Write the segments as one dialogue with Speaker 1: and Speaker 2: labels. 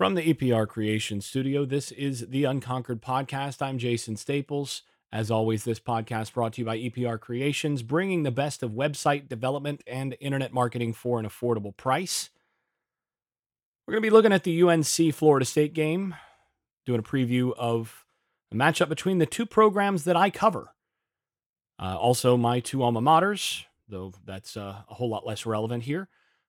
Speaker 1: From the EPR Creation Studio, this is the Unconquered Podcast. I'm Jason Staples. As always, this podcast brought to you by EPR Creations, bringing the best of website development and internet marketing for an affordable price. We're going to be looking at the UNC Florida State game, doing a preview of a matchup between the two programs that I cover. Uh, also, my two alma maters, though that's uh, a whole lot less relevant here.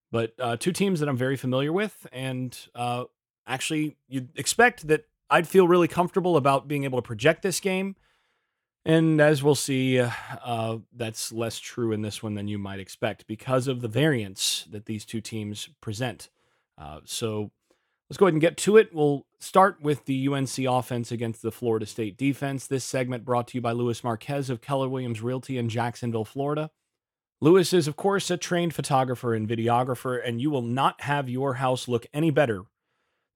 Speaker 1: But uh, two teams that I'm very familiar with, and uh, actually, you'd expect that I'd feel really comfortable about being able to project this game. And as we'll see, uh, uh, that's less true in this one than you might expect because of the variance that these two teams present. Uh, so let's go ahead and get to it. We'll start with the UNC offense against the Florida State defense. This segment brought to you by Lewis Marquez of Keller Williams Realty in Jacksonville, Florida. Lewis is, of course, a trained photographer and videographer, and you will not have your house look any better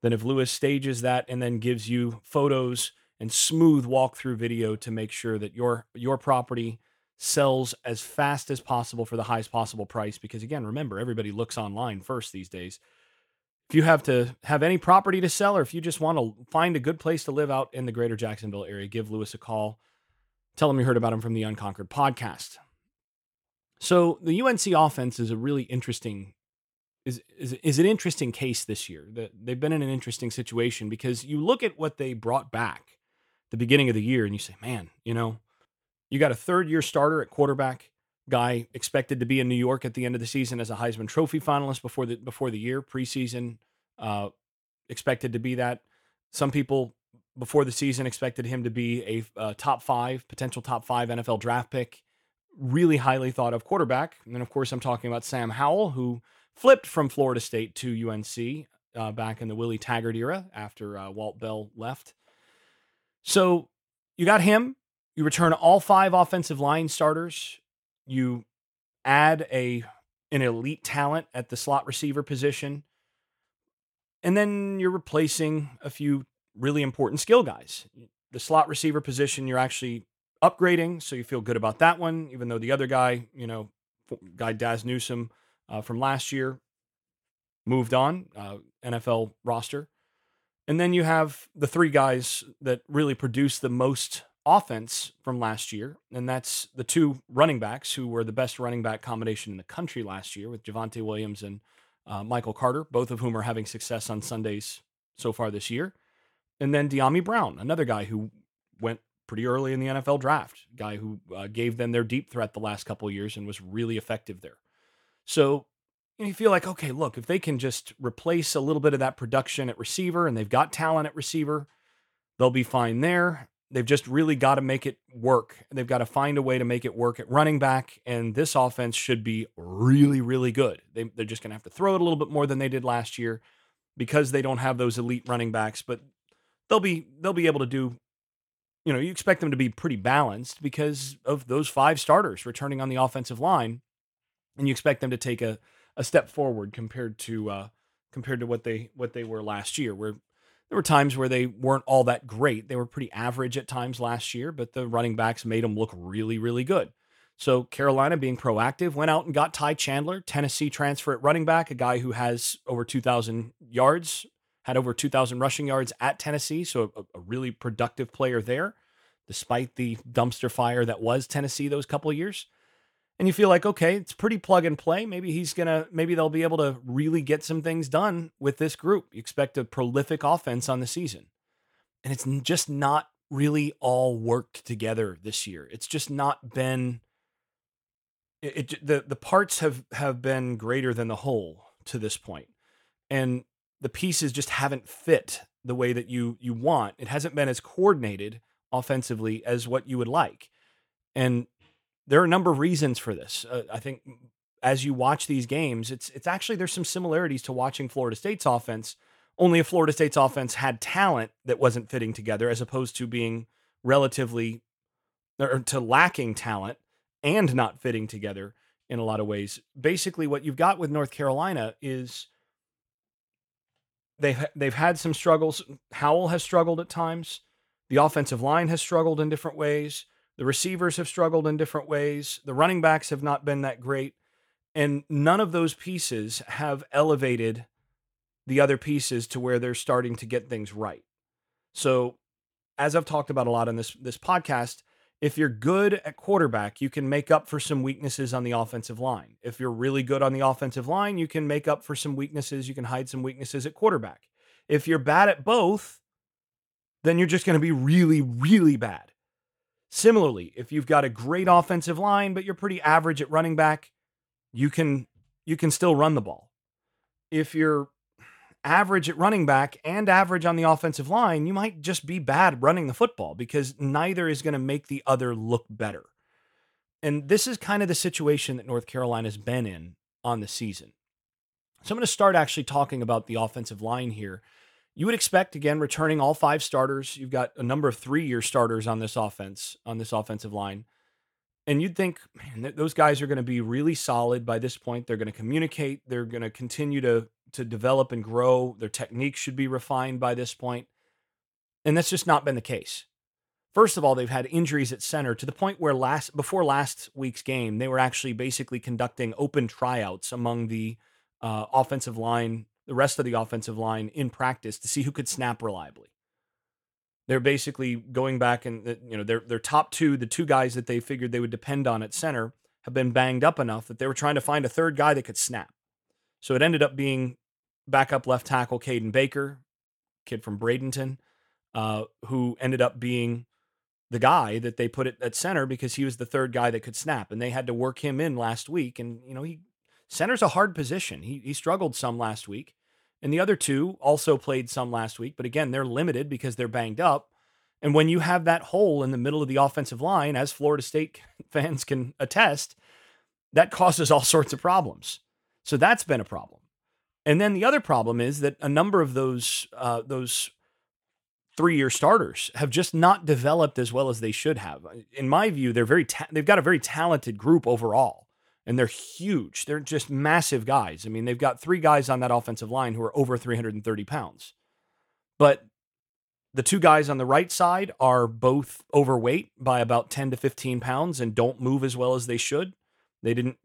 Speaker 1: than if Lewis stages that and then gives you photos and smooth walkthrough video to make sure that your your property sells as fast as possible for the highest possible price. Because again remember everybody looks online first these days. If you have to have any property to sell or if you just want to find a good place to live out in the greater jacksonville area give lewis a call. Tell him you heard about him from the unconquered podcast. So the unc offense is a really interesting is, is, is an interesting case this year that they've been in an interesting situation because you look at what they brought back the beginning of the year and you say, man, you know, you got a third year starter at quarterback, guy expected to be in New York at the end of the season as a Heisman Trophy finalist before the before the year preseason, uh, expected to be that. Some people before the season expected him to be a, a top five potential top five NFL draft pick, really highly thought of quarterback. And then of course I'm talking about Sam Howell, who flipped from Florida State to UNC uh, back in the Willie Taggart era after uh, Walt Bell left. So you got him. You return all five offensive line starters. You add a an elite talent at the slot receiver position. And then you're replacing a few really important skill guys. The slot receiver position, you're actually upgrading, so you feel good about that one, even though the other guy, you know, guy Dazz Newsome uh, from last year moved on, uh, NFL roster. And then you have the three guys that really produced the most offense from last year, and that's the two running backs who were the best running back combination in the country last year with Javonte Williams and uh, Michael Carter, both of whom are having success on Sundays so far this year. And then Dyami Brown, another guy who went pretty early in the NFL draft, guy who uh, gave them their deep threat the last couple years and was really effective there. So you feel like, okay, look, if they can just replace a little bit of that production at receiver and they've got talent at receiver, they'll be fine there. They've just really got to make it work. They've got to find a way to make it work at running back. And this offense should be really, really good. They, they're just going to have to throw it a little bit more than they did last year because they don't have those elite running backs. But they'll be they'll be able to do. You know, you expect them to be pretty balanced because of those five starters returning on the offensive line, and you expect them to take a a step forward compared to uh, compared to what they what they were last year. Where there were times where they weren't all that great. They were pretty average at times last year, but the running backs made them look really really good. So Carolina, being proactive, went out and got Ty Chandler, Tennessee transfer at running back, a guy who has over 2,000 yards, had over 2,000 rushing yards at Tennessee. So a, a, really productive player there, despite the dumpster fire that was Tennessee those couple years and you feel like okay it's pretty plug and play. Maybe he's gonna maybe they'll be able to really get some things done with this group. You expect a prolific offense on the season. And it's just not really all worked together this year. It's just not been it, it the the parts have have been greater than the whole to this point. And the pieces just haven't fit the way that you you want. It hasn't been as coordinated offensively as what you would like. And there are a number of reasons for this. Uh, I think as you watch these games, it's it's actually there's some similarities to watching Florida State's offense. Only if Florida State's offense had talent that wasn't fitting together, as opposed to being relatively or to lacking talent and not fitting together in a lot of ways. Basically, what you've got with North Carolina is they they've had some struggles. Howell has struggled at times. The offensive line has struggled in different ways. The receivers have struggled in different ways. The running backs have not been that great. And none of those pieces have elevated the other pieces to where they're starting to get things right. So, as I've talked about a lot on this this podcast, if you're good at quarterback, you can make up for some weaknesses on the offensive line. If you're really good on the offensive line, you can make up for some weaknesses, you can hide some weaknesses at quarterback. If you're bad at both, then you're just going to be really really bad. Similarly, if you've got a great offensive line but you're pretty average at running back, you can you can still run the ball. If you're average at running back and average on the offensive line, you might just be bad running the football because neither is going to make the other look better. And this is kind of the situation that North Carolina's been in on the season. So I'm going to start actually talking about the offensive line here. You would expect again returning all five starters. You've got a number of 3-year starters on this offense on this offensive line. And you'd think, man, those guys are going to be really solid by this point. They're going to communicate. They're going to continue to to develop and grow. Their technique should be refined by this. And that's just not been the case. First of all, they've had injuries at center to the point where last before last week's game, they were actually basically conducting open tryouts among the uh, offensive line, the rest of the offensive line in practice to see who could snap reliably. They're basically going back and you know their their top two, the two guys that they figured they would depend on at center, have been banged up enough that they were trying to find a third guy that could snap. So it ended up being backup left tackle Caden Baker, kid from Bradenton, uh, who ended up being the guy that they put at center because he was the third guy that could snap, and they had to work him in last week. And you know, he center's a hard position. He he struggled some last week. And the other two also played some last week, but again, they're limited because they're banged up. And when you have that hole in the middle of the offensive line, as Florida State fans can attest, that causes all sorts of problems. So that's been a problem. And then the other problem is that a number of those uh, those three year starters have just not developed as well as they should have. In my view, they're very ta- they've got a very talented group overall and they're huge. They're just massive guys. I mean, they've got three guys on that offensive line who are over 330 pounds. But the two guys on the right side are both overweight by about 10 to 15 pounds and don't move as well as they should. They didn't.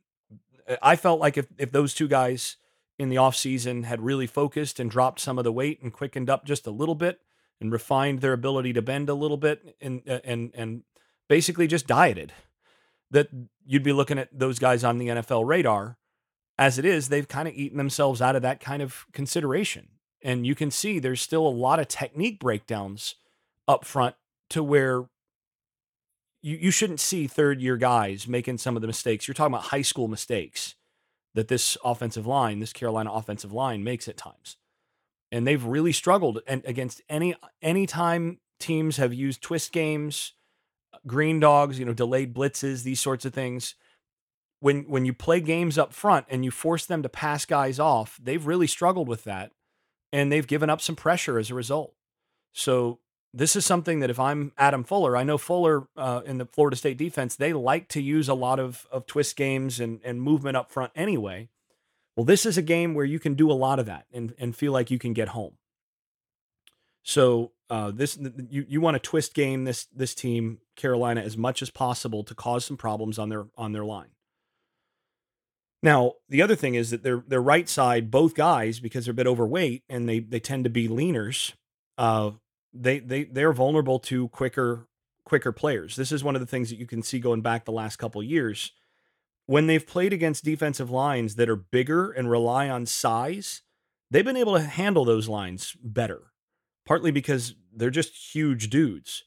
Speaker 1: I felt like if, if those two guys in the offseason had really focused and dropped some of the weight and quickened up just a little bit and refined their ability to bend a little bit and and and basically just dieted that you'd be looking at those guys on the NFL radar. As it is, they've kind of eaten themselves out of that kind of consideration. And you can see there's still a lot of technique breakdowns up front to where you, you shouldn't see third year guys making some of the mistakes. You're talking about high school mistakes that this offensive line, this Carolina offensive line makes at times. And they've really struggled and against any any time teams have used twist games green dogs, you know, delayed blitzes, these sorts of things. When when you play games up front and you force them to pass guys off, they've really struggled with that, and they've given up some pressure as a result. So this is something that if I'm Adam Fuller, I know Fuller uh, in the Florida State defense, they like to use a lot of of twist games and and movement up front anyway. Well, this is a game where you can do a lot of that and and feel like you can get home. So uh, this you you want to twist game this this team Carolina as much as possible to cause some problems on their on their line. Now the other thing is that their their right side both guys because they're a bit overweight and they they tend to be leaners. Uh, they they they're vulnerable to quicker quicker players. This is one of the things that you can see going back the last couple years when they've played against defensive lines that are bigger and rely on size. They've been able to handle those lines better partly because they're just huge dudes.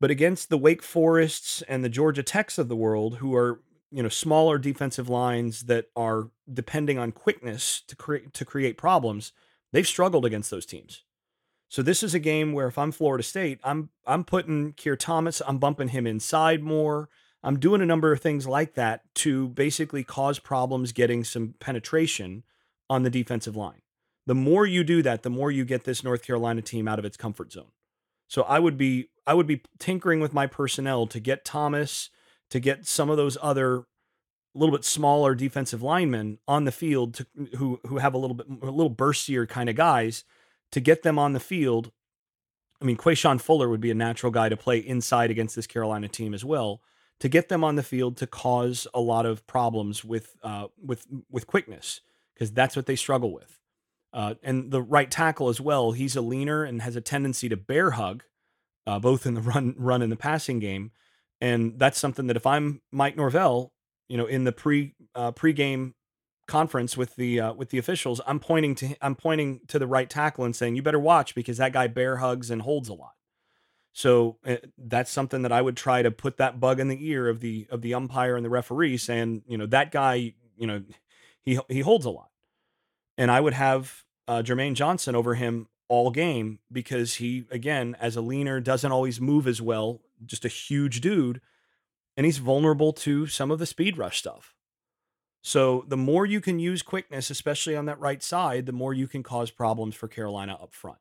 Speaker 1: But against the Wake Forests and the Georgia Techs of the world, who are you know smaller defensive lines that are depending on quickness to create to create problems, they've struggled against those teams. So this is a game where if I'm Florida State, I'm I'm putting Keir Thomas, I'm bumping him inside more. I'm doing a number of things like that to basically cause problems getting some penetration on the defensive line. The more you do that, the more you get this North Carolina team out of its comfort zone. So I would be I would be tinkering with my personnel to get Thomas, to get some of those other a little bit smaller defensive linemen on the field to, who who have a little bit a little burstier kind of guys to get them on the field. I mean, Quashon Fuller would be a natural guy to play inside against this Carolina team as well. To get them on the field to cause a lot of problems with uh, with with quickness because that's what they struggle with. Uh, and the right tackle as well. He's a leaner and has a tendency to bear hug, uh, both in the run, run and the passing game. And that's something that if I'm Mike Norvell, you know, in the pre uh, pregame conference with the uh, with the officials, I'm pointing to I'm pointing to the right tackle and saying, "You better watch because that guy bear hugs and holds a lot." So uh, that's something that I would try to put that bug in the ear of the of the umpire and the referee, saying, you know, that guy, you know, he he holds a lot, and I would have uh, Jermaine Johnson over him all game because he, again, as a leaner, doesn't always move as well. Just a huge dude, and he's vulnerable to some of the speed rush stuff. So the more you can use quickness, especially on that right side, the more you can cause problems for Carolina up front.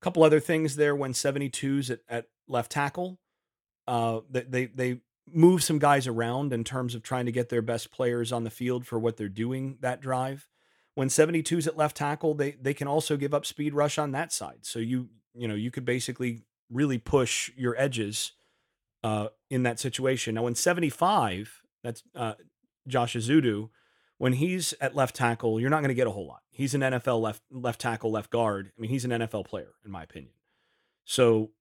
Speaker 1: A couple other things there when 72s at, at left tackle. Uh, they they move some guys around in terms of trying to get their best players on the field for what they're doing that drive. When 72s at left tackle, they they can also give up speed rush on that side. So you you know you could basically really push your edges uh, in that situation. Now, when 75, that's uh, Josh Ezeudu. when he's at left tackle, you're not going to get a whole lot. He's an NFL left left tackle, left guard. I mean, he's an NFL player in my opinion. So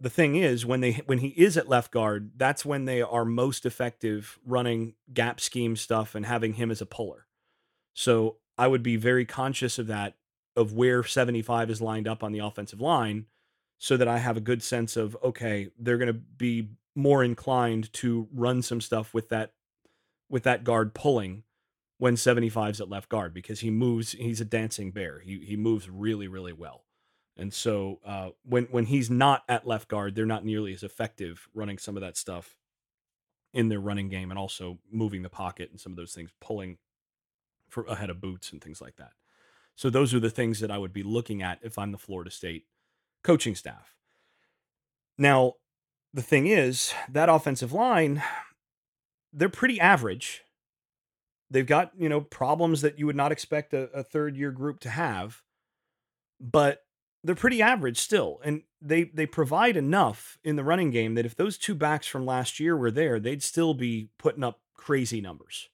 Speaker 1: the thing is, when they when he is at left guard, that's when they are most effective running gap scheme stuff and having him as a puller. So I would be very conscious of that, of where 75 is lined up on the offensive line, so that I have a good sense of okay, they're going to be more inclined to run some stuff with that with that guard pulling when 75's at left guard because he moves he's a dancing bear. He he moves really really well. And so uh, when when he's not at left guard they're not nearly as effective running some of that stuff in their running game and also moving the pocket and some of those things pulling for ahead of boots and things like that so those are the things that I would be looking at if I'm the Florida State coaching staff now the thing is that offensive line they're pretty average. They've got, you know, problems that you would not expect a, a third year group to have, but they're pretty average still. And they they provide enough in the running game that if those two backs from last year were there, they'd still be putting up crazy numbers.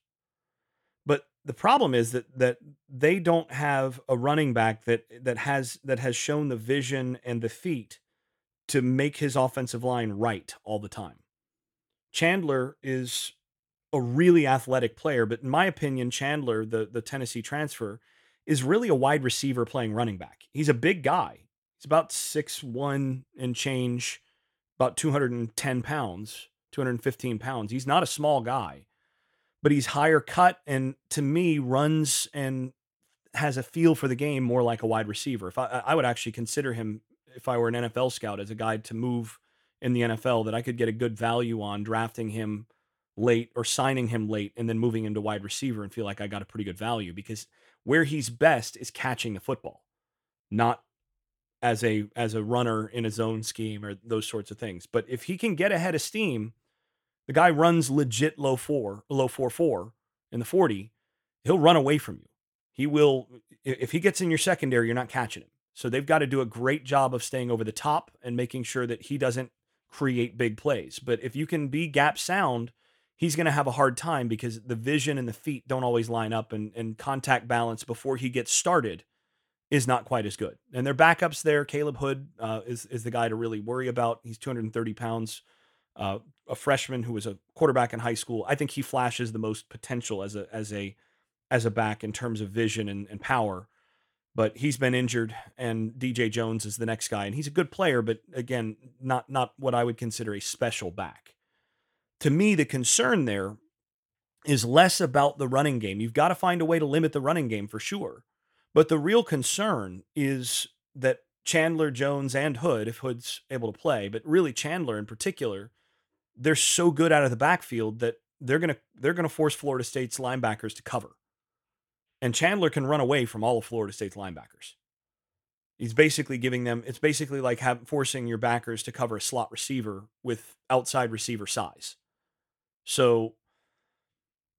Speaker 1: The problem is that that they don't have a running back that that has that has shown the vision and the feet to make his offensive line right all the time. Chandler is a really athletic player, but in my opinion, Chandler, the the Tennessee transfer, is really a wide receiver playing running back. He's a big guy. He's about six one and change, about 210 pounds, 215 pounds. He's not a small guy, but he's higher cut and to me runs and has a feel for the game more like a wide receiver. If I, I would actually consider him, if I were an NFL scout, as a guy to move in the NFL that I could get a good value on drafting him late or signing him late and then moving into wide receiver and feel like I got a pretty good value because where he's best is catching the football, not as a as a runner in a zone scheme or those sorts of things. But if he can get ahead of steam, the guy runs legit low four, low four four in the 40, he'll run away from you. He will if he gets in your secondary, you're not catching him. So they've got to do a great job of staying over the top and making sure that he doesn't create big plays. But if you can be gap sound he's going to have a hard time because the vision and the feet don't always line up and, and contact balance before he gets started is not quite as good. And their backups there, Caleb Hood uh, is, is the guy to really worry about. He's 230 pounds, uh, a freshman who was a quarterback in high school. I think he flashes the most potential as a, as a, as a back in terms of vision and, and power. But he's been injured, and DJ Jones is the next guy, and he's a good player, but again, not not what I would consider a special back to me, the concern there is less about the running game. You've got to find a way to limit the running game for sure. But the real concern is that Chandler, Jones, and Hood, if Hood's able to play, but really Chandler in particular, they're so good out of the backfield that they're gonna they're gonna force Florida State's linebackers to cover. And Chandler can run away from all of Florida State's linebackers. He's basically giving them it's basically like have, forcing your backers to cover a slot receiver with outside receiver size. So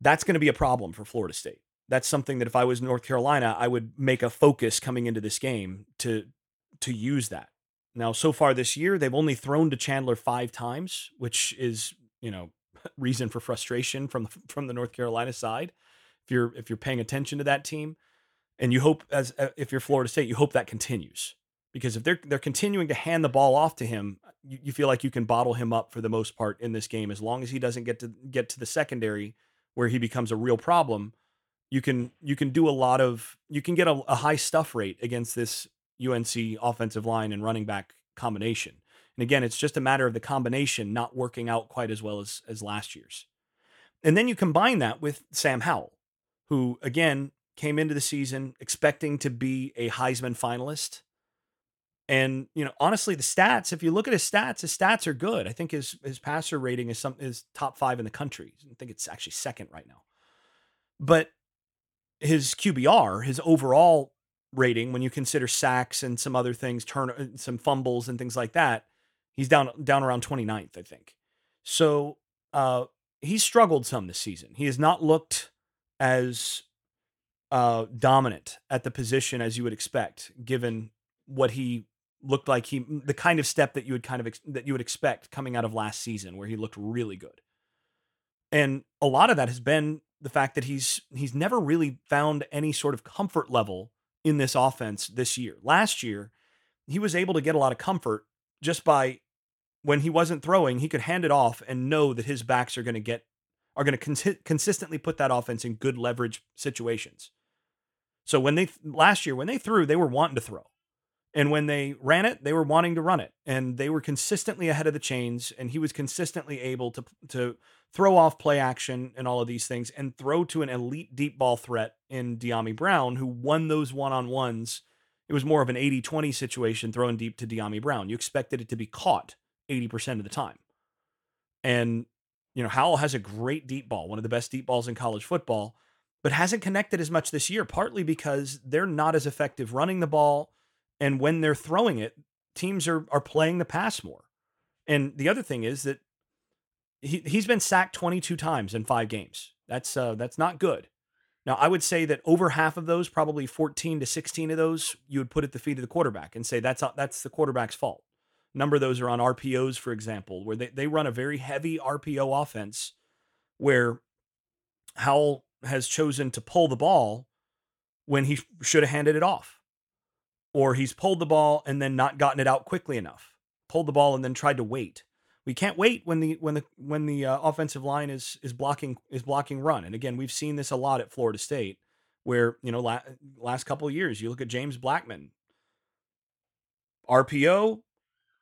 Speaker 1: that's going to be a problem for Florida State. That's something that if I was North Carolina, I would make a focus coming into this game to to use that. Now, so far this year, they've only thrown to Chandler five times, which is you know reason for frustration from from the North Carolina side. If you're if you're paying attention to that team, And you hope as uh, if you're Florida State, you hope that continues because if they're they're continuing to hand the ball off to him, you, you feel like you can bottle him up for the most part in this game as long as he doesn't get to get to the secondary where he becomes a real problem. You can you can do a lot of you can get a, a high stuff rate against this UNC offensive line and running back combination. And again, it's just a matter of the combination not working out quite as well as as last year's. And then you combine that with Sam Howell, who again came into the season expecting to be a Heisman finalist. And you know, honestly, the stats, if you look at his stats, his stats are good. I think his his passer rating is some is top five in the country. I think it's actually second right now. But his QBR, his overall rating, when you consider sacks and some other things, turn uh, some fumbles and things like that, he's down down around 29th, I think. So uh he's struggled some this season. He has not looked as uh, dominant at the position as you would expect, given what he looked like. He the kind of step that you would kind of ex- that you would expect coming out of last season, where he looked really good. And a lot of that has been the fact that he's he's never really found any sort of comfort level in this offense this year. Last year, he was able to get a lot of comfort just by when he wasn't throwing, he could hand it off and know that his backs are going to get are going to cons- consistently put that offense in good leverage situations. So when they last year when they threw, they were wanting to throw. And when they ran it, they were wanting to run it. And they were consistently ahead of the chains and he was consistently able to to throw off play action and all of these things and throw to an elite deep ball threat in Dyami Brown who won those one-on-ones. It was more of an 80-20 situation throwing deep to Dyami Brown. You expected it to be caught 80% of the time. And, you know, Howell has a great deep ball, one of the best deep balls in college football, but hasn't connected as much this year, partly because they're not as effective running the ball. And when they're throwing it, teams are, are playing the pass more. And the other thing is that he, he's been sacked 22 times in five games. That's uh, that's not good. Now, I would say that over half of those, probably 14 to 16 of those, you would put at the feet of the quarterback and say that's that's the quarterback's fault number of those are on RPOs, for example, where they, they run a very heavy RPO offense where Howell has chosen to pull the ball when he should have handed it off. Or he's pulled the ball and then not gotten it out quickly enough. Pulled the ball and then tried to wait. We can't wait when the when the when the uh, offensive line is is blocking is blocking run. And again, we've seen this a lot at Florida State, where you know la- last couple years, you look at James Blackman, RPO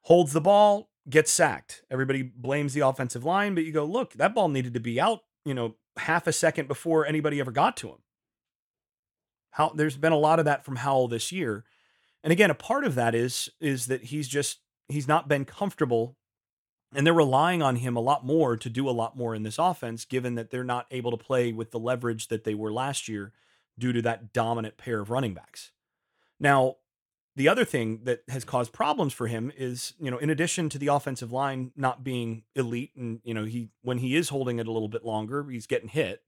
Speaker 1: holds the ball, gets sacked. Everybody blames the offensive line, but you go, look, that ball needed to be out, you know, half a second before anybody ever got to him. How there's been a lot of that from Howell this year. And again, a part of that is is that he's just he's not been comfortable and they're relying on him a lot more to do a lot more in this offense given that they're not able to play with the leverage that they were last year due to that dominant pair of running backs. Now, the other thing that has caused problems for him is, you know, in addition to the offensive line not being elite and, you know, he when he is holding it a little bit longer, he's getting hit.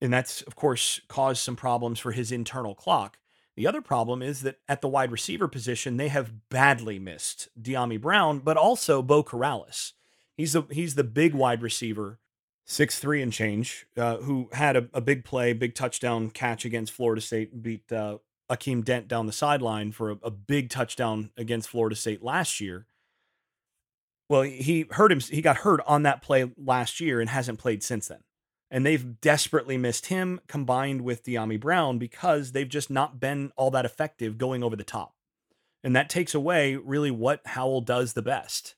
Speaker 1: And that's of course caused some problems for his internal clock. The other problem is that at the wide receiver position, they have badly missed Dyami Brown, but also Beau Corrales. He's the he's the big wide receiver, six three and change, uh, who had a, a, big play, big touchdown catch against Florida State, beat uh, Akeem Dent down the sideline for a, a, big touchdown against Florida State last year. Well, he hurt him. He got hurt on that play last year and hasn't played since then. And they've desperately missed him combined with Dyami Brown because they've just not been all that effective going over the top. And that takes away really what Howell does the best.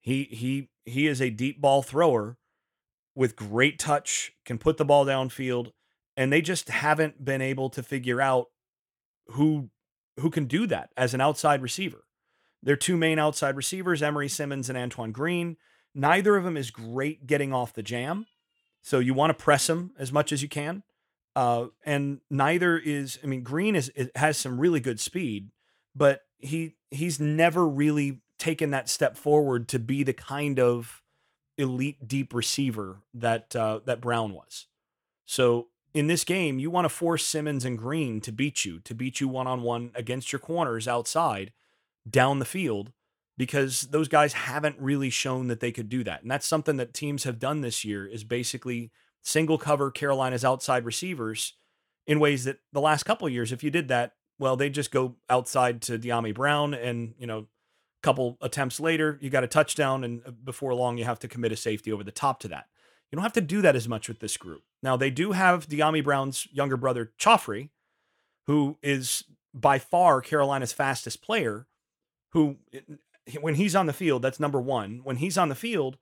Speaker 1: He he he is a deep ball thrower with great touch, can put the ball downfield, and they just haven't been able to figure out who who can do that as an outside receiver. Their two main outside receivers, Emery Simmons and Antoine Green. Neither of them is great getting off the jam. So you want to press them as much as you can. Uh, and neither is, I mean, Green is, has some really good speed, but he he's never really taken that step forward to be the kind of elite deep receiver that uh, that Brown was. So in this game, you want to force Simmons and Green to beat you, to beat you one on one against your corners outside down the field, because those guys haven't really shown that they could do that. And that's something that teams have done this year is basically single cover Carolina's outside receivers in ways that the last couple of years, if you did that, well, they just go outside to Dyami Brown and, you know, a couple attempts later, you got a touchdown. And uh, before long, you have to commit a safety over the top to that. You don't have to do that as much with this group. Now, they do have Dyami Brown's younger brother, Khafre, who is by far Carolina's fastest player, who, when he's on the field, that's number one. When he's on the field,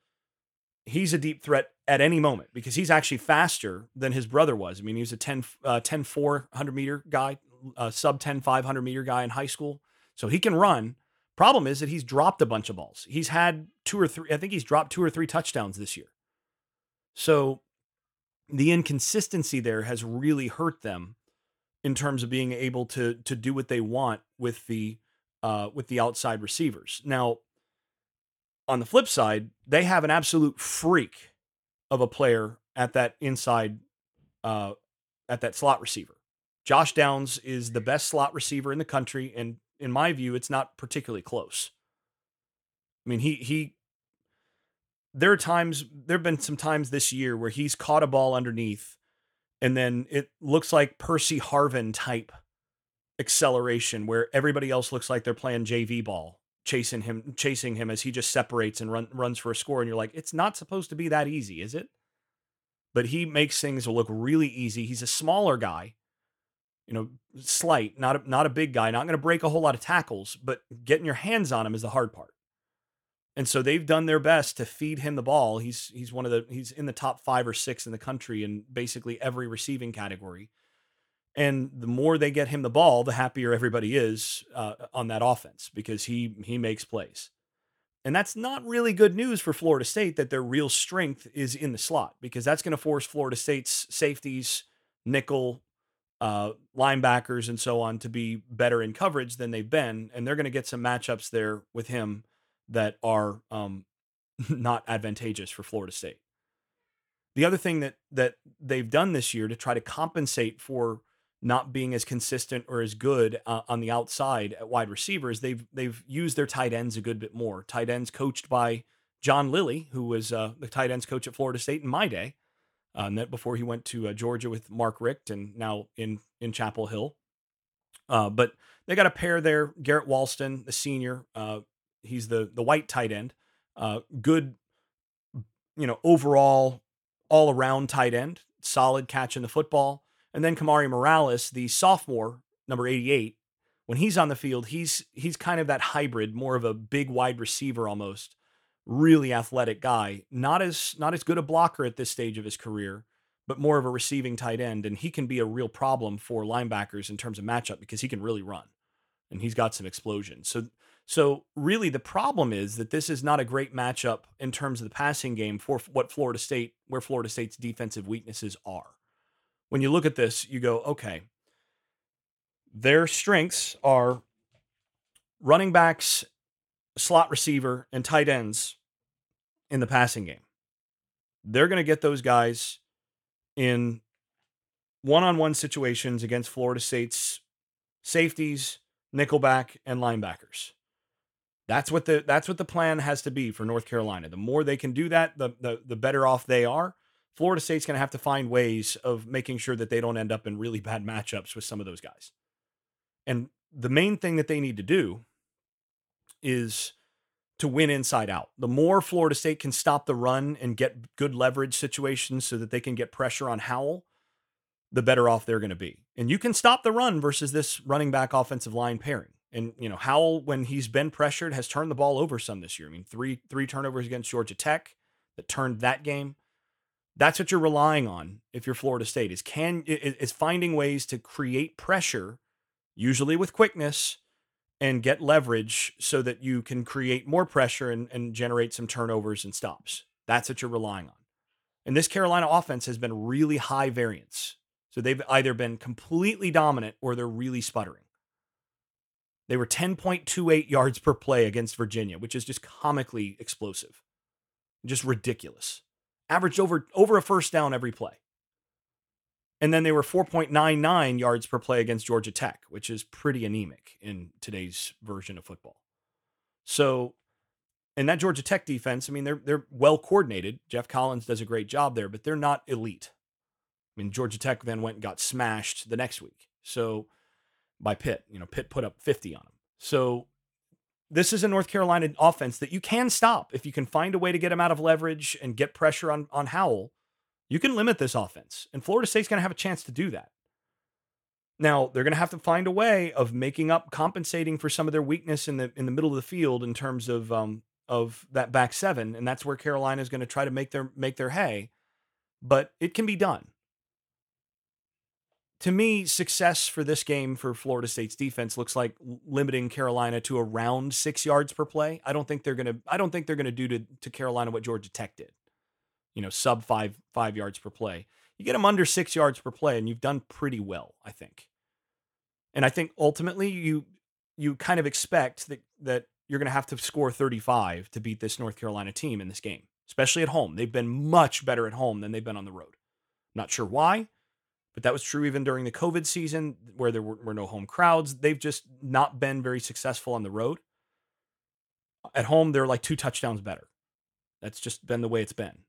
Speaker 1: he's a deep threat at any moment because he's actually faster than his brother was. I mean, he was a 10, uh, 10 400 meter guy, uh, sub 10 500 meter guy in high school. So he can run. Problem is that he's dropped a bunch of balls. He's had two or three, I think he's dropped two or three touchdowns this year. So the inconsistency there has really hurt them in terms of being able to to do what they want with the uh, with the outside receivers. Now, on the flip side, they have an absolute freak of a player at that inside, uh, at that slot receiver. Josh Downs is the best slot receiver in the country, and in my view, it's not particularly close. I mean, he he. There are times there have been some times this year where he's caught a ball underneath, and then it looks like Percy Harvin type acceleration where everybody else looks like they're playing JV ball chasing him chasing him as he just separates and run, runs for a score and you're like it's not supposed to be that easy is it? But he makes things look really easy. He's a smaller guy you know slight not a, not a big guy not going to break a whole lot of tackles but getting your hands on him is the hard part. And so they've done their best to feed him the ball. He's he's one of the he's in the top 5 or 6 in the country in basically every receiving category and the more they get him the ball, the happier everybody is uh, on that offense because he he makes plays. And that's not really good news for Florida State that their real strength is in the slot because that's going to force Florida State's safeties, nickel, uh, linebackers, and so on to be better in coverage than they've been. And they're going to get some matchups there with him that are um, not advantageous for Florida State. The other thing that that they've done this year to try to compensate for not being as consistent or as good uh, on the outside at wide receivers, they've they've used their tight ends a good bit more. Tight ends coached by John Lilly, who was uh, the tight ends coach at Florida State in my day, uh, that before he went to uh, Georgia with Mark Richt and now in in Chapel Hill. Uh, but they got a pair there. Garrett Walston, the senior, uh, he's the the white tight end. good, you know, overall, all around tight end. Solid catch in the football. And then Kamari Morales, the sophomore, number 88, when he's on the field, he's he's kind of that hybrid, more of a big wide receiver almost. Really athletic guy, not as not as good a blocker at this stage of his career, but more of a receiving tight end and he can be a real problem for linebackers in terms of matchup because he can really run and he's got some explosion. So so really the problem is that this is not a great matchup in terms of the passing game for what Florida State where Florida State's defensive weaknesses are when you look at this, you go, okay, their strengths are running backs, slot receiver, and tight ends in the passing game. They're going to get those guys in one on one situations against Florida State's safeties, nickelback, and linebackers. That's what the that's what the plan has to be for North Carolina. The more they can do that, the the, the better off they are. Florida State's going to have to find ways of making sure that they don't end up in really bad matchups with some of those guys. And the main thing that they need to do is to win inside out. The more Florida State can stop the run and get good leverage situations so that they can get pressure on Howell, the better off they're going to be. And you can stop the run versus this running back offensive line pairing. And you know, Howell when he's been pressured has turned the ball over some this year. I mean, three three turnovers against Georgia Tech that turned that game. That's what you're relying on if you're Florida State is can is finding ways to create pressure, usually with quickness, and get leverage so that you can create more pressure and, and generate some turnovers and stops. That's what you're relying on. And this Carolina offense has been really high variance. So they've either been completely dominant or they're really sputtering. They were 10.28 yards per play against Virginia, which is just comically explosive. Just ridiculous averaged over over a first down every play. And then they were 4.99 yards per play against Georgia Tech, which is pretty anemic in today's version of football. So, and that Georgia Tech defense, I mean, they're they're well coordinated. Jeff Collins does a great job there, but they're not elite. I mean, Georgia Tech then went and got smashed the next week. So by Pitt, you know, Pitt put up 50 on them. So this is a North Carolina offense that you can stop if you can find a way to get them out of leverage and get pressure on on Howell. You can limit this offense, and Florida State's going to have a chance to do that. Now they're going to have to find a way of making up, compensating for some of their weakness in the in the middle of the field in terms of um, of that back seven, and that's where Carolina is going to try to make their make their hay. But it can be done. To me, success for this game for Florida State's defense looks like limiting Carolina to around six yards per play. I don't think they're gonna. I don't think they're gonna do to to Carolina what Georgia Tech did. You know, sub five five yards per play. You get them under six yards per play, and you've done pretty well, I think. And I think ultimately you you kind of expect that that you're to have to score 35 to beat this North Carolina team in this game, especially at home. They've been much better at home than they've been on the road. Not sure why, but that was true even during the COVID season where there were, were no home crowds. They've just not been very successful on the road. At home, they're like two touchdowns better. That's just been the way it's been.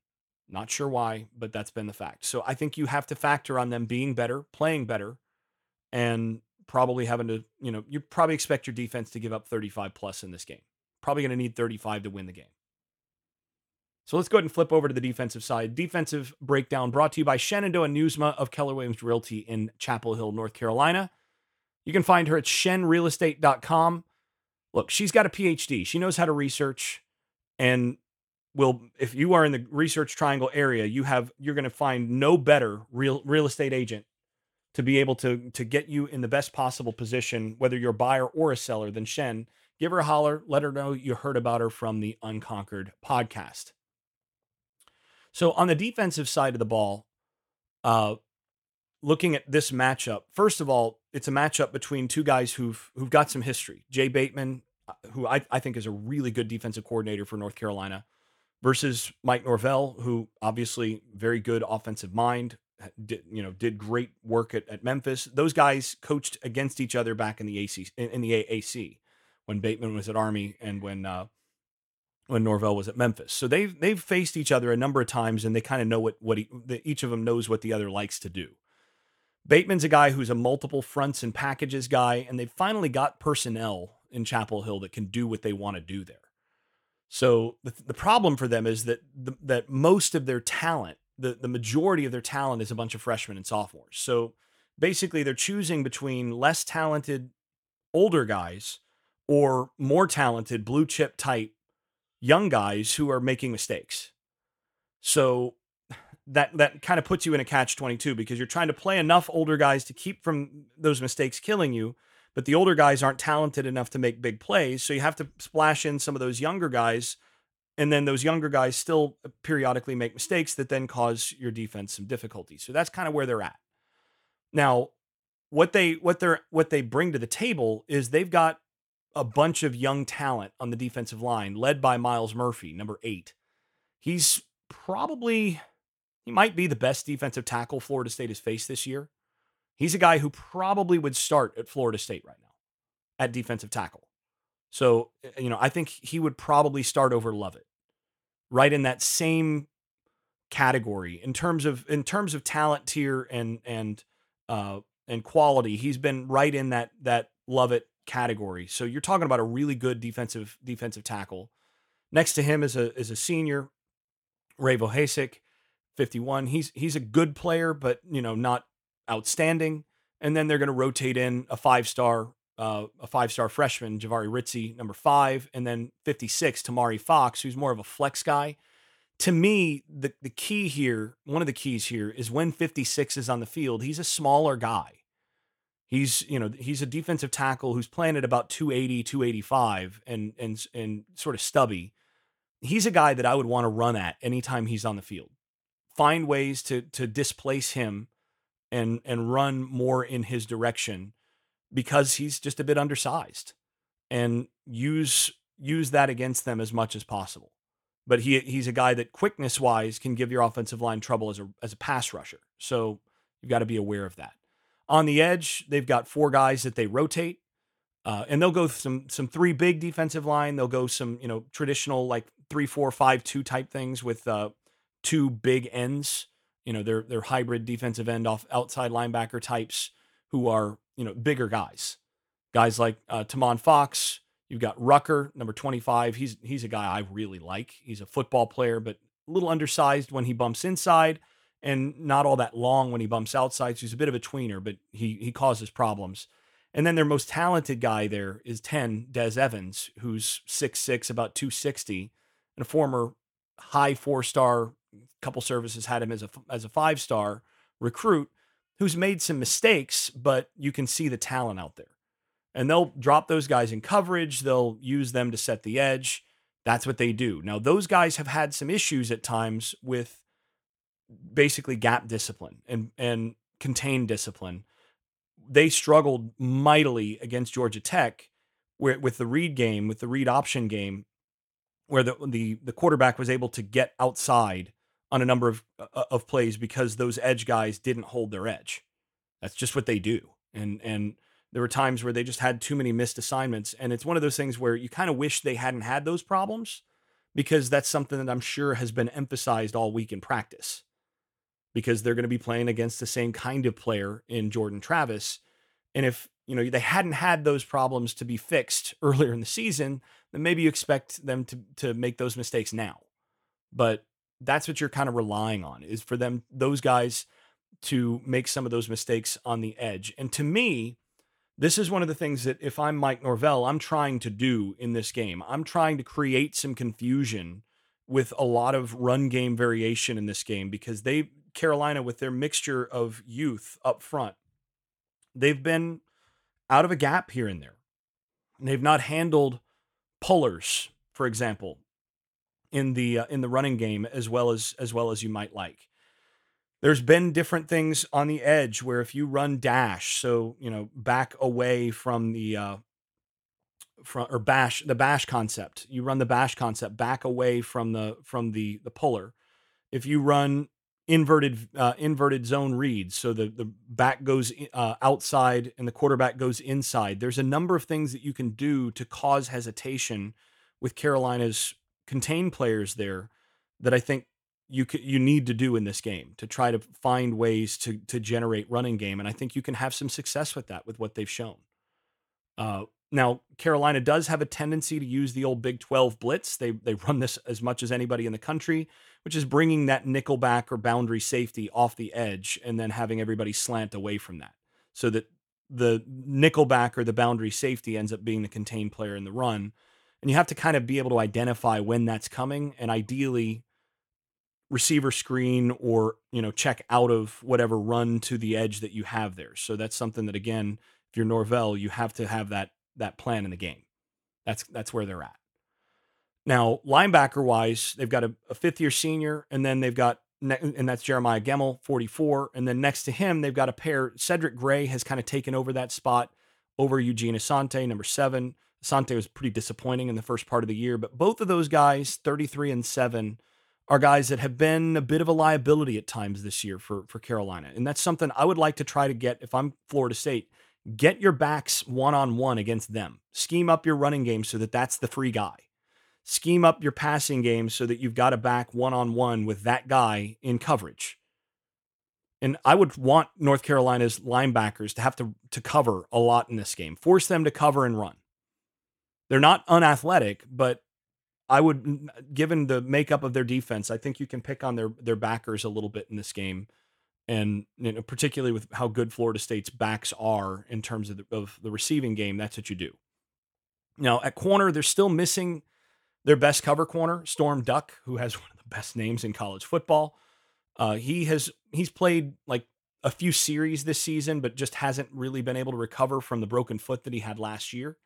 Speaker 1: Not sure why, but that's been the fact. So I think you have to factor on them being better, playing better, and probably having to, you know, you probably expect your defense to give up 35 plus in this game. Probably going to need 35 to win the game. So let's go ahead and flip over to the defensive side. Defensive breakdown brought to you by Shenandoah Newsma of Keller Williams Realty in Chapel Hill, North Carolina. You can find her at shenrealestate.com. Look, she's got a PhD. She knows how to research and will if you are in the research triangle area, you have you're going to find no better real real estate agent to be able to to get you in the best possible position, whether you're a buyer or a seller, than Shen. Give her a holler. Let her know you heard about her from the Unconquered podcast. So on the defensive side of the ball, uh, looking at this matchup, first of all, it's a matchup between two guys who've who've got some history. Jay Bateman, uh, who I, I think is a really good defensive coordinator for North Carolina, versus Mike Norvell, who obviously very good offensive mind, did you know did great work at, at Memphis. Those guys coached against each other back in the AC in, in the AAC when Bateman was at Army and when uh, when Norvell was at Memphis. So they've they've faced each other a number of times and they kind of know what what he, the, each of them knows what the other likes to do. Bateman's a guy who's a multiple fronts and packages guy, and they've finally got personnel in Chapel Hill that can do what they want to do there. So the, the problem for them is that the, that most of their talent the the majority of their talent is a bunch of freshmen and sophomores. So basically they're choosing between less talented older guys or more talented blue chip type young guys who are making mistakes. So that that kind of puts you in a catch 22 because you're trying to play enough older guys to keep from those mistakes killing you, but the older guys aren't talented enough to make big plays, so you have to splash in some of those younger guys and then those younger guys still uh, periodically make mistakes that then cause your defense some difficulty. So that's kind of where they're at. Now, what they what they're what they bring to the table is they've got a bunch of young talent on the defensive line, led by Myles Murphy, number eight. He's probably he might be the best defensive tackle Florida State has faced this year. He's a guy who probably would start at Florida State right now at defensive tackle. So, you know, I think he would probably start over Lovett right in that same category in terms of in terms of talent tier and and uh and quality. He's been right in that that Lovett category. So you're talking about a really good defensive defensive tackle. Next to him is a is a senior, Ray Vohasek, 51. He's he's a good player, but you know not outstanding. And then they're going to rotate in a five star uh, a five star freshman, Jahvaree Ritzie, number five, and then 56, Tomari Fox, who's more of a flex guy. To me, the, the key here, one of the keys here is when 56 is on the field, he's a smaller guy. He's, you know, he's a defensive tackle who's playing at about 280, 285 and and and sort of stubby. He's a guy that I would want to run at anytime he's on the field. Find ways to to displace him and and run more in his direction because he's just a bit undersized and use use that against them as much as possible. But he he's a guy that quickness wise can give your offensive line trouble as a as a pass rusher. So you've got to be aware of that. On the edge, they've got four guys that they rotate. Uh, and they'll go some some three big defensive line. They'll go some you know traditional like three four five two type things with uh, two big ends You know, they're they're hybrid defensive end off outside linebacker types who are you know bigger guys, guys like uh, Tomon Fox. You've got Rucker, number 25. He's he's a guy I really like. He's a football player, but a little undersized when he bumps inside, and not all that long when he bumps outside. So he's a bit of a tweener, but he he causes problems. And then their most talented guy there is 10, Des Evans, who's 6'6, about 260, and a former high four star, couple services had him as a, as a five star recruit who's made some mistakes, but you can see the talent out there. And they'll drop those guys in coverage, they'll use them to set the edge. That's what they do. Now, those guys have had some issues at times with basically gap discipline and, and contained discipline they struggled mightily against Georgia Tech where, with the read game, with the read option game, where the, the the quarterback was able to get outside on a number of uh, of plays because those edge guys didn't hold their edge. That's just what they do. And and there were times where they just had too many missed assignments and it's one of those things where you kind of wish they hadn't had those problems because that's something that I'm sure has been emphasized all week in practice because they're going to be playing against the same kind of player in Jordan Travis. And if you know they hadn't had those problems to be fixed earlier in the season, then maybe you expect them to to make those mistakes now. But that's what you're kind of relying on is for them those guys to make some of those mistakes on the edge. And to me, this is one of the things that if I'm Mike Norvell, I'm trying to do in this game. I'm trying to create some confusion with a lot of run game variation in this game because they Carolina with their mixture of youth up front, they've been out of a gap here and there. they've not handled pullers, for example, in the uh, in the running game as well as as well as you might like. There's been different things on the edge where if you run dash, so you know back away from the uh, from or bash the bash concept, you run the bash concept back away from the from the the puller. If you run inverted uh, inverted zone reads. So the the back goes uh, outside and the quarterback goes inside. There's a number of things that you can do to cause hesitation with Carolina's contained players there that I think you could, you need to do in this game to try to find ways to to generate running game. And I think you can have some success with that with what they've shown. Uh, now, Carolina does have a tendency to use the old Big 12 blitz. They they run this as much as anybody in the country, which is bringing that nickel back or boundary safety off the edge and then having everybody slant away from that. So that the nickel back or the boundary safety ends up being the contained player in the run. And you have to kind of be able to identify when that's coming and ideally receiver screen or, you know, check out of whatever run to the edge that you have there. So that's something that again, if you're Norvell, you have to have that that plan in the game. That's that's where they're at. Now, linebacker wise, they've got a, a fifth year senior, and then they've got and that's Jeremiah Gemmel, 44. And then next to him, they've got a pair. Cedric Gray has kind of taken over that spot over Eugene Asante, number seven. Asante was pretty disappointing in the first part of the year, but both of those guys, 33 and 7, are guys that have been a bit of a liability at times this year for, for Carolina. And that's something I would like to try to get if I'm Florida State Get your backs one on one against them. Scheme up your running game so that that's the free guy. Scheme up your passing game so that you've got a back one on one with that guy in coverage. And I would want North Carolina's linebackers to have to, to cover a lot in this game, force them to cover and run. They're not unathletic, but I would, given the makeup of their defense, I think you can pick on their their backers a little bit in this game and you know, particularly with how good Florida State's backs are in terms of the, of the receiving game, that's what you do. Now at corner, they're still missing their best cover corner, Storm Duck, who has one of the best names in college football. Uh, he has he's played like a few series this season, but just hasn't really been able to recover from the broken foot that he had last year.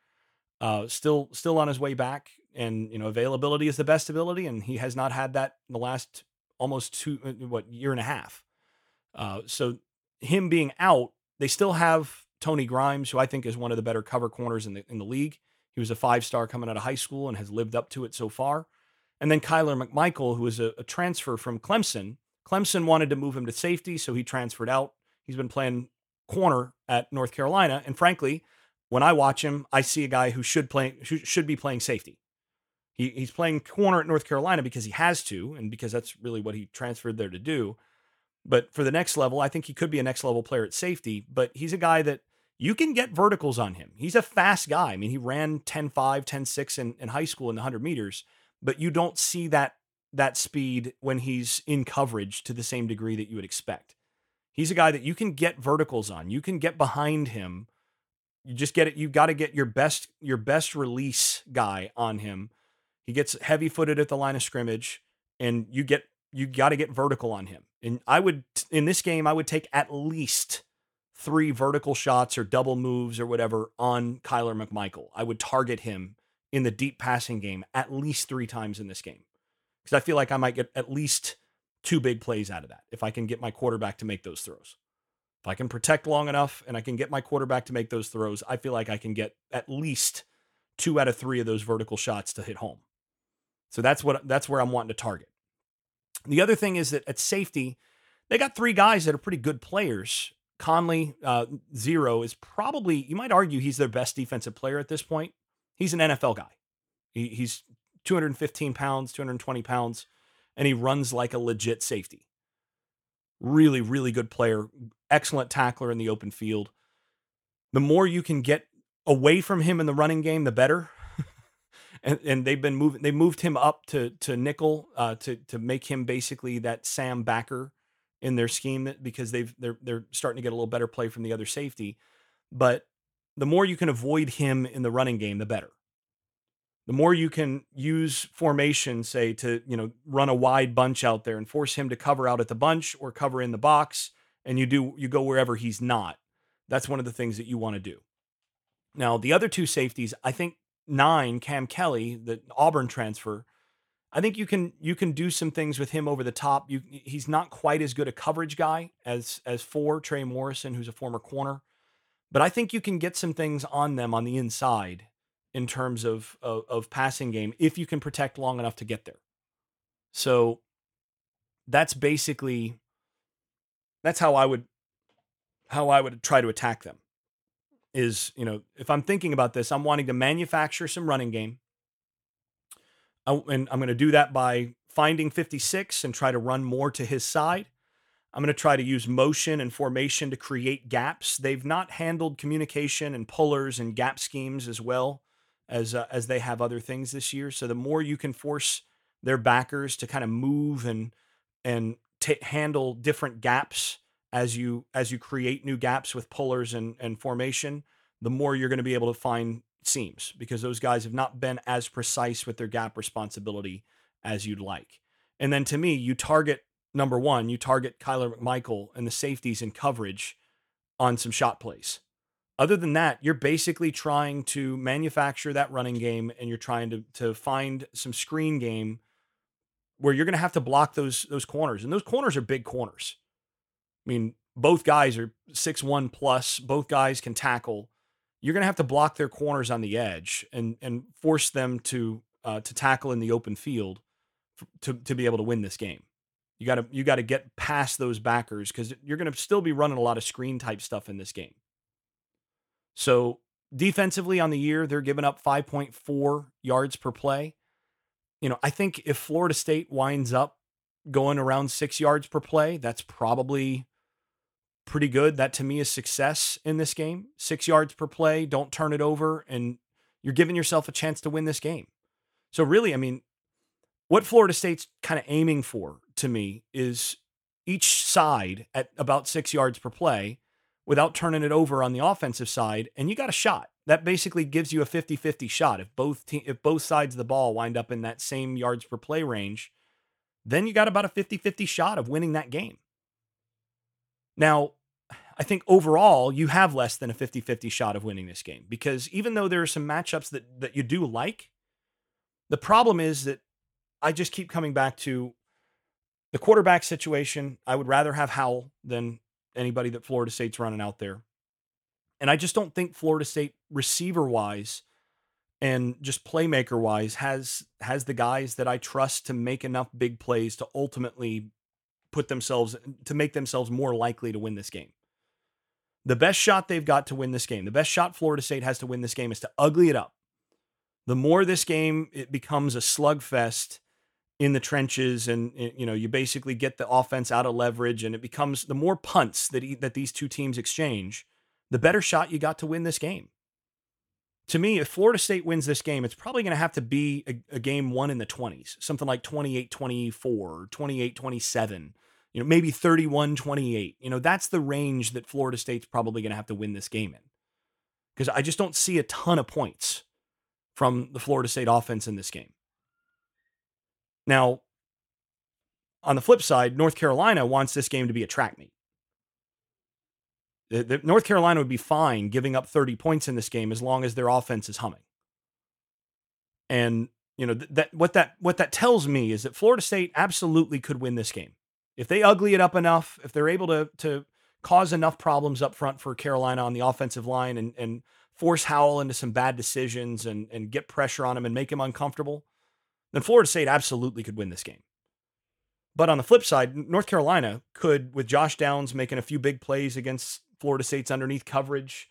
Speaker 1: Uh, still still on his way back, and you know availability is the best ability, and he has not had that in the last almost two uh, what year and a half. Uh, so him being out, they still have Tony Grimes, who I think is one of the better cover corners in the in the league. He was a five star coming out of high school and has lived up to it so far. And then Kyler McMichael, who is a, a transfer from Clemson. Clemson wanted to move him to safety, so he transferred out. He's been playing corner at North Carolina, and frankly, when I watch him, I see a guy who should play who should be playing safety. He, he's playing corner at North Carolina because he has to, and because that's really what he transferred there to do. But for the next level, I think he could be a next level player at safety, but he's a guy that you can get verticals on him. He's a fast guy. I mean, he ran 10 5, 10 6 in, in high school in the 100 meters, but you don't see that that speed when he's in coverage to the same degree that you would expect. He's a guy that you can get verticals on. You can get behind him. You just get it. You got to get your best your best release guy on him. He gets heavy footed at the line of scrimmage, and you get you got to get vertical on him. And I would in this game, I would take at least three vertical shots or double moves or whatever on Kyler McMichael. I would target him in the deep passing game at least three times in this game because I feel like I might get at least two big plays out of that if I can get my quarterback to make those throws. If I can protect long enough and I can get my quarterback to make those throws, I feel like I can get at least two out of three of those vertical shots to hit home. So that's what that's where I'm wanting to target. The other thing is that at safety, they got three guys that are pretty good players Conley, uh, zero, is probably, you might argue he's their best defensive player at this point. He's an NFL guy. He, he's 215 pounds, 220 pounds, and he runs like a legit safety. Really, really good player. Excellent tackler in the open field. The more you can get away from him in the running game, the better. And, and they've been moving. They moved him up to to nickel uh, to to make him basically that Sam backer in their scheme because they've they're they're starting to get a little better play from the other safety. But the more you can avoid him in the running game, the better. The more you can use formation, say to you know run a wide bunch out there and force him to cover out at the bunch or cover in the box, and you do you go wherever he's not. That's one of the things that you want to do. Now the other two safeties, I think nine Cam Kelly, the Auburn transfer, I think you can you can do some things with him over the top. You he's not quite as good a coverage guy as as for Trey Morrison, who's a former corner, but I think you can get some things on them on the inside in terms of, of, of passing game if you can protect long enough to get there. So that's basically that's how I would how I would try to attack them. Is you know if I'm thinking about this, I'm wanting to manufacture some running game and I'm going to do that by finding 56 and try to run more to his side. I'm going to try to use motion and formation to create gaps. They've not handled communication and pullers and gap schemes as well as uh, as they have other things this year. So the more you can force their backers to kind of move and and t- handle different gaps as you as you create new gaps with pullers and and formation, the more you're going to be able to find seams because those guys have not been as precise with their gap responsibility as you'd like. And then to me, you target number one, you target Kyler McMichael and the safeties in coverage on some shot plays. Other than that, you're basically trying to manufacture that running game and you're trying to to find some screen game where you're going to have to block those those corners. And those corners are big corners. I mean, both guys are six one plus, both guys can tackle you're going to have to block their corners on the edge and and force them to uh, to tackle in the open field to to be able to win this game. You got to you got to get past those backers because you're going to still be running a lot of screen type stuff in this game. So defensively on the year, they're giving up 5.4 yards per play. You know, I think if Florida State winds up going around six yards per play, that's probably pretty good. That to me is success in this game. Six yards per play, don't turn it over, and you're giving yourself a chance to win this game. So, really, I mean, what Florida State's kind of aiming for to me is each side at about six yards per play without turning it over on the offensive side, and you got a shot. That basically gives you a 50 50 shot. If both, te- if both sides of the ball wind up in that same yards per play range, then you got about a 50 50 shot of winning that game. Now, I think overall you have less than a 50-50 shot of winning this game because even though there are some matchups that that you do like, the problem is that I just keep coming back to the quarterback situation. I would rather have Howell than anybody that Florida State's running out there. And I just don't think Florida State receiver wise and just playmaker wise has has the guys that I trust to make enough big plays to ultimately put themselves to make themselves more likely to win this game. The best shot they've got to win this game, the best shot Florida State has to win this game is to ugly it up. The more this game it becomes a slugfest in the trenches and eh, you know you basically get the offense out of leverage and it becomes the more punts that he, that these two teams exchange the better shot you got to win this game to me if Florida State wins this game it's probably going to have to be a, a, game one in the 20s something like 28 24 28 27 you know maybe 31 28 you know that's the range that Florida State's probably going to have to win this game in because I just don't see a ton of points from the Florida State offense in this game now, on the flip side, North Carolina wants this game to be a track meet. The, the, North Carolina would be fine giving up 30 points in this game as long as their offense is humming. And you know th- that what that what that tells me is that Florida State absolutely could win this game if they ugly it up enough. If they're able to to cause enough problems up front for Carolina on the offensive line and and force Howell into some bad decisions and and get pressure on him and make him uncomfortable then Florida State absolutely could win this game. But on the flip side, North Carolina could, with Josh Downs making a few big plays against Florida State's underneath coverage,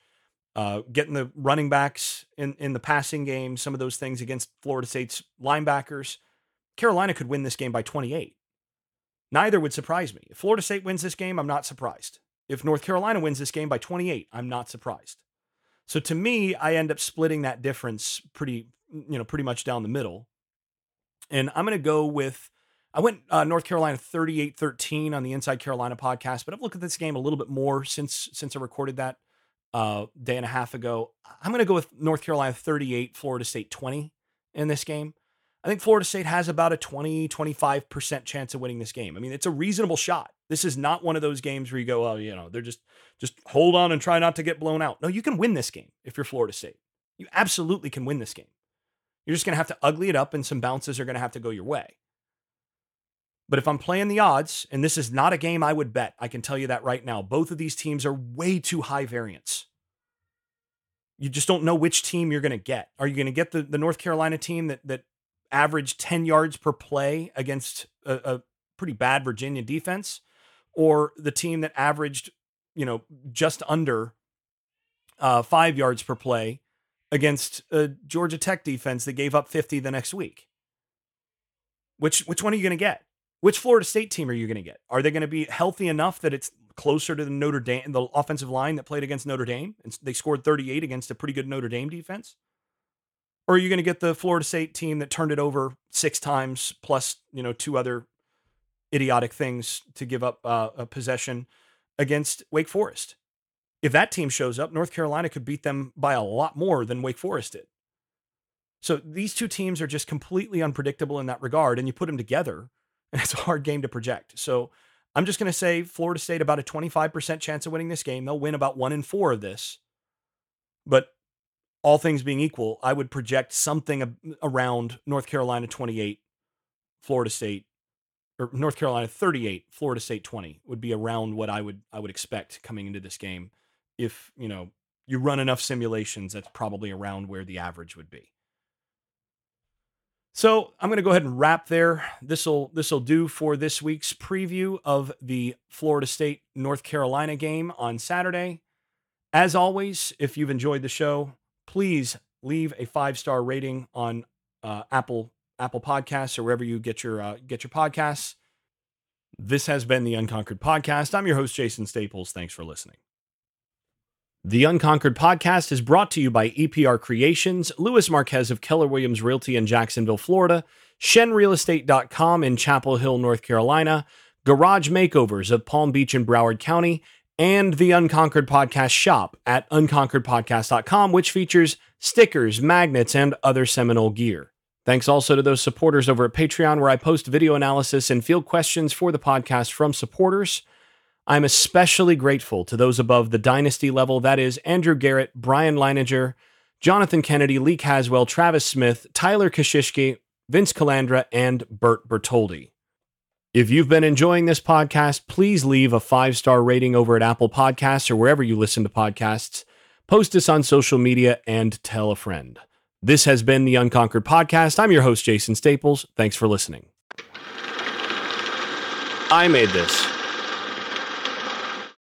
Speaker 1: uh, getting the running backs in, in the passing game, some of those things against Florida State's linebackers, Carolina could win this game by 28. Neither would surprise me. If Florida State wins this game, I'm not surprised. If North Carolina wins this game by 28, I'm not surprised. So to me, I end up splitting that difference pretty, you know, pretty much down the middle. And I'm going to go with, I went uh, North Carolina 38 13 on the Inside Carolina podcast, but I've looked at this game a little bit more since since I recorded that uh, day and a half ago. I'm going to go with North Carolina 38, Florida State 20 in this game. I think Florida State has about a 20, 25% chance of winning this game. I mean, it's a reasonable shot. This is not one of those games where you go, oh, you know, they're just just hold on and try not to get blown out. No, you can win this game if you're Florida State. You absolutely can win this game. You're just going to have to ugly it up and some bounces are going to have to go your way. But if I'm playing the odds, and this is not a game I would bet, I can tell you that right now. Both of these teams are way too high variance. You just don't know which team you're going to get. Are you going to get the, the North Carolina team that, that averaged 10 yards per play against a, a pretty bad Virginia defense? Or the team that averaged, you know, just under uh, five yards per play against a Georgia Tech defense that gave up 50 the next week. Which which one are you going to get? Which Florida State team are you going to get? Are they going to be healthy enough that it's closer to the Notre Dame, the offensive line that played against Notre Dame, and they scored 38 against a pretty good Notre Dame defense? Or are you going to get the Florida State team that turned it over six times plus, you know, two other idiotic things to give up uh, a possession against Wake Forest? if that team shows up, North Carolina could beat them by a lot more than Wake Forest did. So these two teams are just completely unpredictable in that regard. And you put them together, and it's a hard game to project. So I'm just going to say Florida State about a 25% chance of winning this game. They'll win about one in four of this. But all things being equal, I would project something around North Carolina 28, Florida State, or North Carolina 38, Florida State 20 would be around what I would I would expect coming into this game if you know you run enough simulations, that's probably around where the average would be. So I'm going to go ahead and wrap there. This will this will do for this week's preview of the Florida State North Carolina game on Saturday. As always, if you've enjoyed the show, please leave a five star rating on uh, Apple Apple Podcasts or wherever you get your uh, get your podcasts. This has been the Unconquered Podcast. I'm your host Jason Staples. Thanks for listening. The Unconquered podcast is brought to you by EPR Creations, Lewis Marquez of Keller Williams Realty in Jacksonville, Florida, ShenRealEstate.com in Chapel Hill, North Carolina, Garage Makeovers of Palm Beach and Broward County, and the Unconquered Podcast shop at unconqueredpodcast.com, which features stickers, magnets, and other Seminole gear. Thanks also to those supporters over at Patreon, where I post video analysis and field questions for the podcast from supporters. I'm especially grateful to those above the dynasty level that is, Andrew Garrett, Brian Leininger, Jonathan Kennedy, Lee Caswell, Travis Smith, Tyler Kashishki, Vince Calandra, and Bert Bertoldi. If you've been enjoying this podcast, please leave a five star rating over at Apple Podcasts or wherever you listen to podcasts. Post us on social media and tell a friend. This has been the Unconquered Podcast. I'm your host, Jason Staples. Thanks for listening. I made this.